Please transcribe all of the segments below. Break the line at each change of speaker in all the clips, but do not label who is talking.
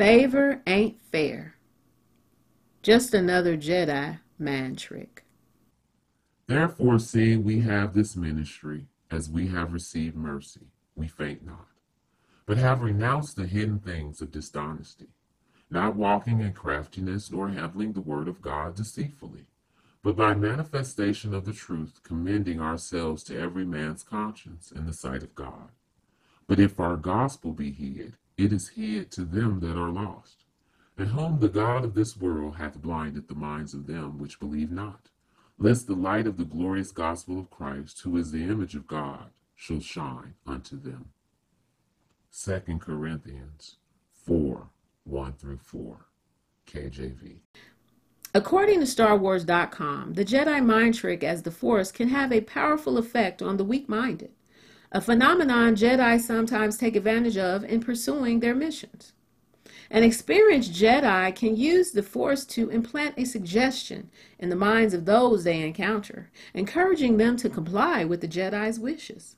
Favor ain't fair. Just another Jedi mind trick.
Therefore, seeing we have this ministry, as we have received mercy, we faint not, but have renounced the hidden things of dishonesty, not walking in craftiness, nor handling the word of God deceitfully, but by manifestation of the truth, commending ourselves to every man's conscience in the sight of God. But if our gospel be hid, it is hid to them that are lost, and whom the God of this world hath blinded the minds of them which believe not, lest the light of the glorious gospel of Christ, who is the image of God, shall shine unto them. 2 Corinthians 4 1 through 4, KJV.
According to StarWars.com, the Jedi mind trick as the Force can have a powerful effect on the weak minded, a phenomenon Jedi sometimes take advantage of in pursuing their missions. An experienced Jedi can use the Force to implant a suggestion in the minds of those they encounter, encouraging them to comply with the Jedi's wishes.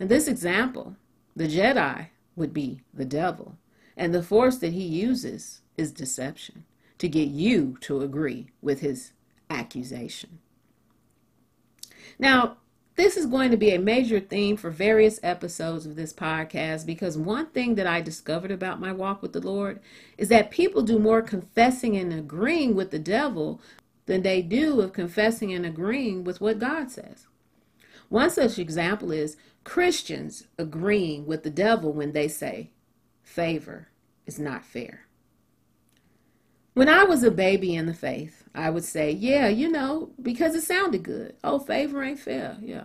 In this example, the Jedi would be the devil, and the Force that he uses is deception to get you to agree with his accusation. Now, this is going to be a major theme for various episodes of this podcast because one thing that I discovered about my walk with the Lord is that people do more confessing and agreeing with the devil than they do of confessing and agreeing with what God says. One such example is Christians agreeing with the devil when they say, favor is not fair. When I was a baby in the faith, I would say, yeah, you know, because it sounded good. Oh, favor ain't fair. Yeah.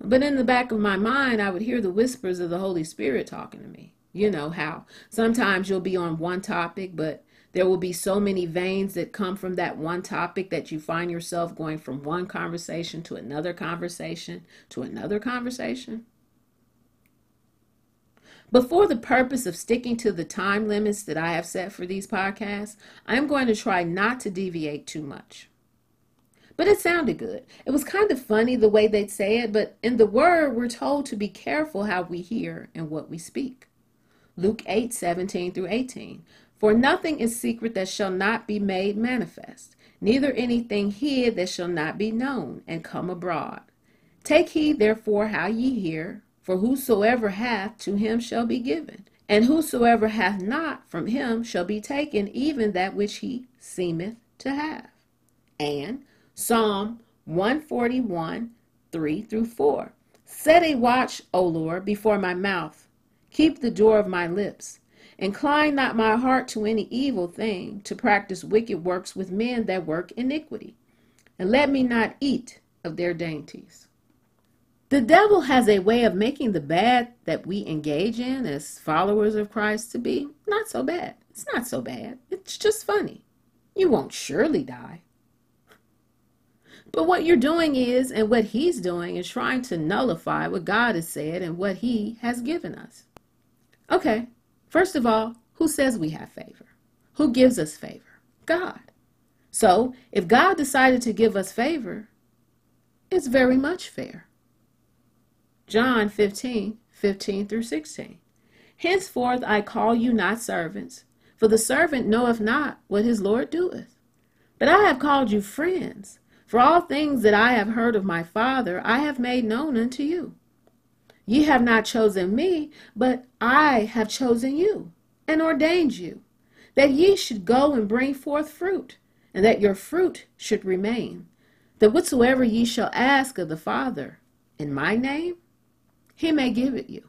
But in the back of my mind, I would hear the whispers of the Holy Spirit talking to me. You know how sometimes you'll be on one topic, but there will be so many veins that come from that one topic that you find yourself going from one conversation to another conversation to another conversation. But for the purpose of sticking to the time limits that I have set for these podcasts, I'm going to try not to deviate too much. But it sounded good. It was kind of funny the way they'd say it, but in the word, we're told to be careful how we hear and what we speak. Luke 8 17 through 18. For nothing is secret that shall not be made manifest, neither anything hid that shall not be known and come abroad. Take heed therefore how ye hear. For whosoever hath, to him shall be given. And whosoever hath not, from him shall be taken even that which he seemeth to have. And Psalm 141, 3 through 4. Set a watch, O Lord, before my mouth. Keep the door of my lips. Incline not my heart to any evil thing, to practice wicked works with men that work iniquity. And let me not eat of their dainties. The devil has a way of making the bad that we engage in as followers of Christ to be not so bad. It's not so bad. It's just funny. You won't surely die. But what you're doing is, and what he's doing, is trying to nullify what God has said and what he has given us. Okay, first of all, who says we have favor? Who gives us favor? God. So if God decided to give us favor, it's very much fair. John 15, 15 through 16. Henceforth I call you not servants, for the servant knoweth not what his Lord doeth. But I have called you friends, for all things that I have heard of my Father I have made known unto you. Ye have not chosen me, but I have chosen you, and ordained you, that ye should go and bring forth fruit, and that your fruit should remain, that whatsoever ye shall ask of the Father in my name, he may give it you.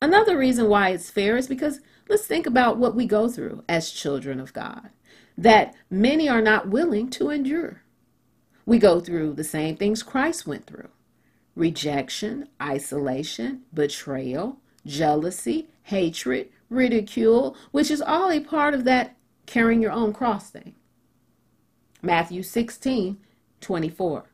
Another reason why it's fair is because let's think about what we go through as children of God that many are not willing to endure. We go through the same things Christ went through rejection, isolation, betrayal, jealousy, hatred, ridicule, which is all a part of that carrying your own cross thing. Matthew 16, 24.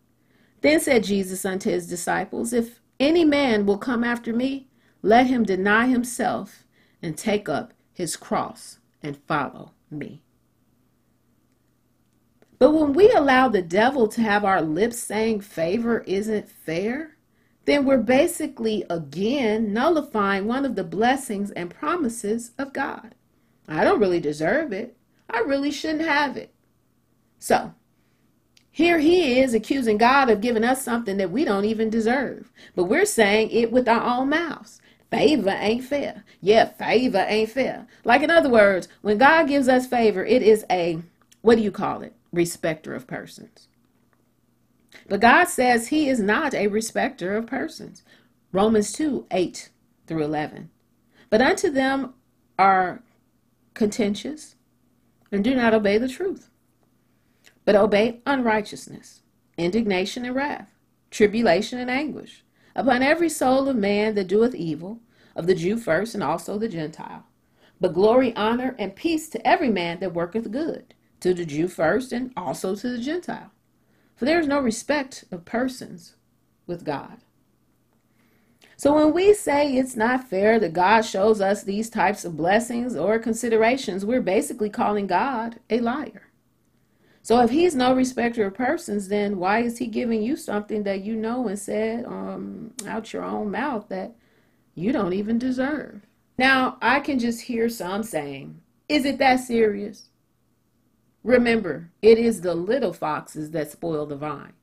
Then said Jesus unto his disciples, If any man will come after me, let him deny himself and take up his cross and follow me. But when we allow the devil to have our lips saying favor isn't fair, then we're basically again nullifying one of the blessings and promises of God. I don't really deserve it. I really shouldn't have it. So, here he is accusing God of giving us something that we don't even deserve. But we're saying it with our own mouths. Favor ain't fair. Yeah, favor ain't fair. Like, in other words, when God gives us favor, it is a, what do you call it? Respecter of persons. But God says he is not a respecter of persons. Romans 2 8 through 11. But unto them are contentious and do not obey the truth, but obey unrighteousness, indignation and wrath, tribulation and anguish, upon every soul of man that doeth evil, of the Jew first and also the Gentile. But glory, honor, and peace to every man that worketh good, to the Jew first and also to the Gentile. For there is no respect of persons with God. So when we say it's not fair that God shows us these types of blessings or considerations, we're basically calling God a liar. So if he's no respecter of persons, then why is he giving you something that you know and said um, out your own mouth that you don't even deserve? Now, I can just hear some saying, is it that serious? Remember, it is the little foxes that spoil the vine.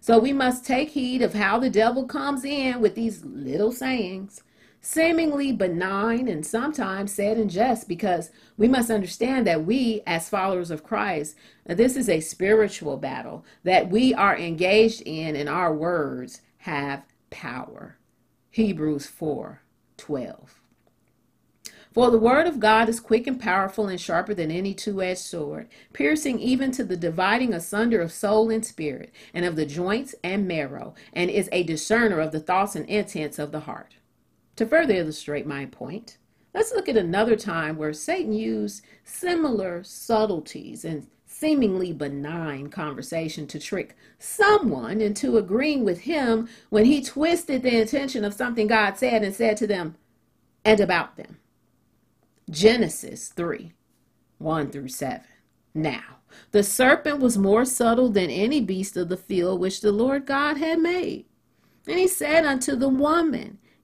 So we must take heed of how the devil comes in with these little sayings, seemingly benign and sometimes said in jest, because we must understand that we, as followers of Christ, this is a spiritual battle that we are engaged in, and our words have power. Hebrews 4 12. For the word of God is quick and powerful and sharper than any two edged sword, piercing even to the dividing asunder of soul and spirit, and of the joints and marrow, and is a discerner of the thoughts and intents of the heart. To further illustrate my point, let's look at another time where Satan used similar subtleties and seemingly benign conversation to trick someone into agreeing with him when he twisted the intention of something God said and said to them and about them. Genesis 3 1 through 7. Now, the serpent was more subtle than any beast of the field which the Lord God had made. And he said unto the woman,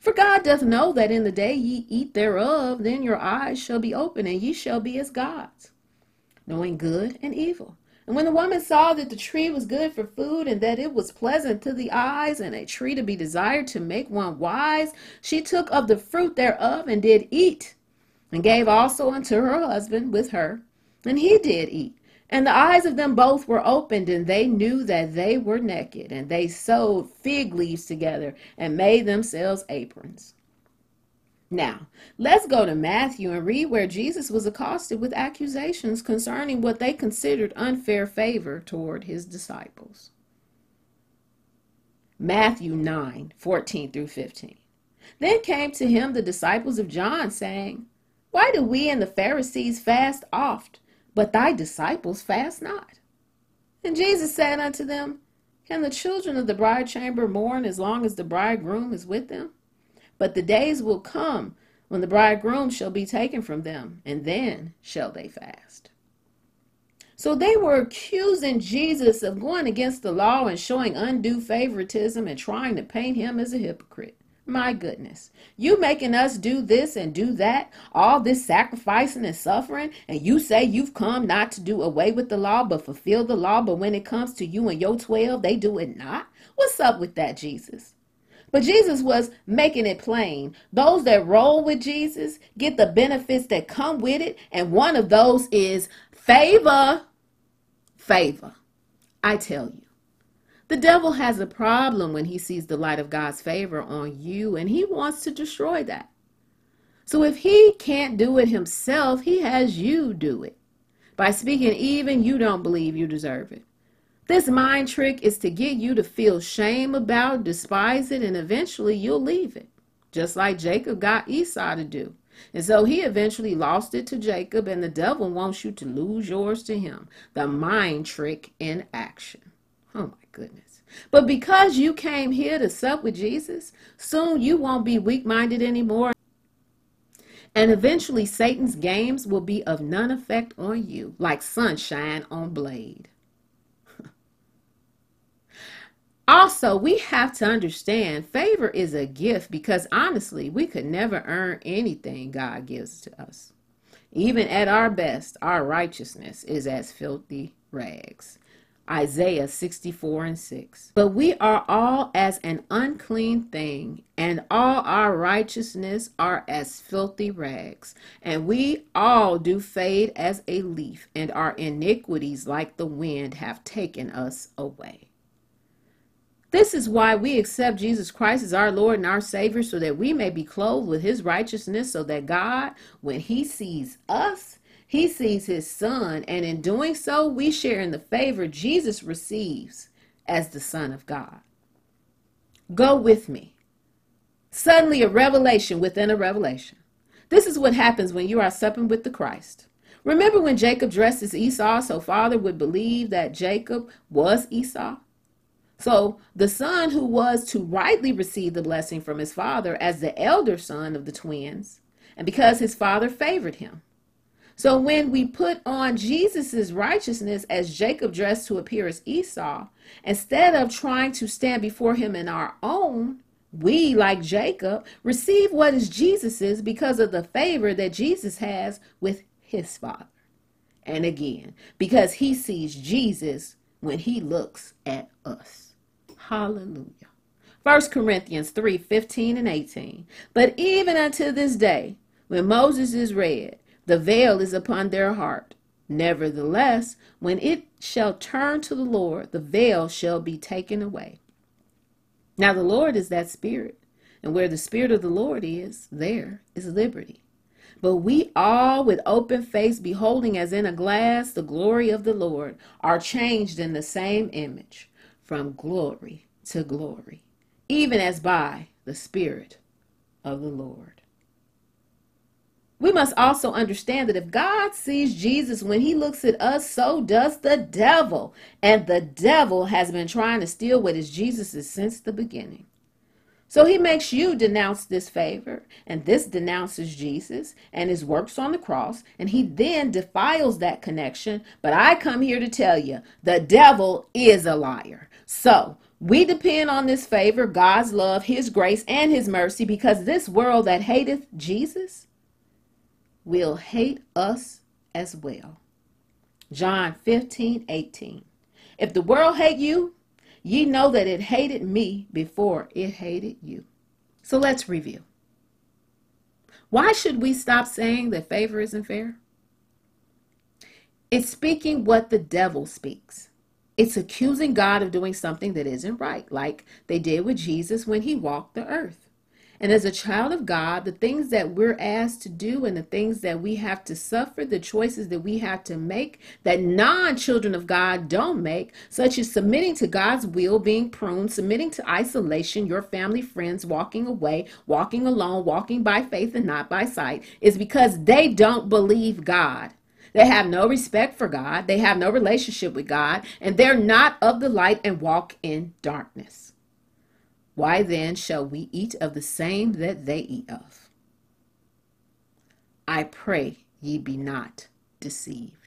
For God doth know that in the day ye eat thereof, then your eyes shall be open, and ye shall be as gods, knowing good and evil. And when the woman saw that the tree was good for food, and that it was pleasant to the eyes, and a tree to be desired to make one wise, she took of the fruit thereof, and did eat, and gave also unto her husband with her, and he did eat. And the eyes of them both were opened, and they knew that they were naked. And they sewed fig leaves together and made themselves aprons. Now, let's go to Matthew and read where Jesus was accosted with accusations concerning what they considered unfair favor toward his disciples. Matthew 9 14 through 15. Then came to him the disciples of John, saying, Why do we and the Pharisees fast oft? But thy disciples fast not. And Jesus said unto them, Can the children of the bride chamber mourn as long as the bridegroom is with them? But the days will come when the bridegroom shall be taken from them, and then shall they fast. So they were accusing Jesus of going against the law and showing undue favoritism and trying to paint him as a hypocrite. My goodness. You making us do this and do that, all this sacrificing and suffering, and you say you've come not to do away with the law but fulfill the law, but when it comes to you and your 12, they do it not? What's up with that, Jesus? But Jesus was making it plain. Those that roll with Jesus get the benefits that come with it, and one of those is favor. Favor. I tell you. The devil has a problem when he sees the light of God's favor on you, and he wants to destroy that. So if he can't do it himself, he has you do it. By speaking even, you don't believe you deserve it. This mind trick is to get you to feel shame about, despise it, and eventually you'll leave it, just like Jacob got Esau to do. And so he eventually lost it to Jacob, and the devil wants you to lose yours to him. The mind trick in action. Oh my goodness. But because you came here to sup with Jesus, soon you won't be weak minded anymore. And eventually, Satan's games will be of none effect on you, like sunshine on blade. also, we have to understand favor is a gift because honestly, we could never earn anything God gives to us. Even at our best, our righteousness is as filthy rags. Isaiah 64 and 6. But we are all as an unclean thing, and all our righteousness are as filthy rags. And we all do fade as a leaf, and our iniquities, like the wind, have taken us away. This is why we accept Jesus Christ as our Lord and our Savior, so that we may be clothed with His righteousness, so that God, when He sees us, he sees his son, and in doing so, we share in the favor Jesus receives as the Son of God. Go with me. Suddenly, a revelation within a revelation. This is what happens when you are supping with the Christ. Remember when Jacob dressed as Esau so father would believe that Jacob was Esau? So the son who was to rightly receive the blessing from his father as the elder son of the twins, and because his father favored him. So when we put on Jesus's righteousness as Jacob dressed to appear as Esau, instead of trying to stand before him in our own, we, like Jacob, receive what is Jesus's because of the favor that Jesus has with his Father. And again, because he sees Jesus when he looks at us. Hallelujah. 1 Corinthians 3 15 and 18. But even unto this day, when Moses is read, the veil is upon their heart. Nevertheless, when it shall turn to the Lord, the veil shall be taken away. Now, the Lord is that Spirit, and where the Spirit of the Lord is, there is liberty. But we all, with open face, beholding as in a glass the glory of the Lord, are changed in the same image, from glory to glory, even as by the Spirit of the Lord. We must also understand that if God sees Jesus when he looks at us, so does the devil. And the devil has been trying to steal what is Jesus's since the beginning. So he makes you denounce this favor, and this denounces Jesus and his works on the cross, and he then defiles that connection. But I come here to tell you the devil is a liar. So we depend on this favor, God's love, his grace, and his mercy, because this world that hateth Jesus will hate us as well. John 15, 18. If the world hate you, ye know that it hated me before it hated you. So let's review. Why should we stop saying that favor isn't fair? It's speaking what the devil speaks. It's accusing God of doing something that isn't right, like they did with Jesus when he walked the earth. And as a child of God, the things that we're asked to do and the things that we have to suffer, the choices that we have to make that non children of God don't make, such as submitting to God's will, being pruned, submitting to isolation, your family, friends, walking away, walking alone, walking by faith and not by sight, is because they don't believe God. They have no respect for God, they have no relationship with God, and they're not of the light and walk in darkness. Why then shall we eat of the same that they eat of? I pray ye be not deceived.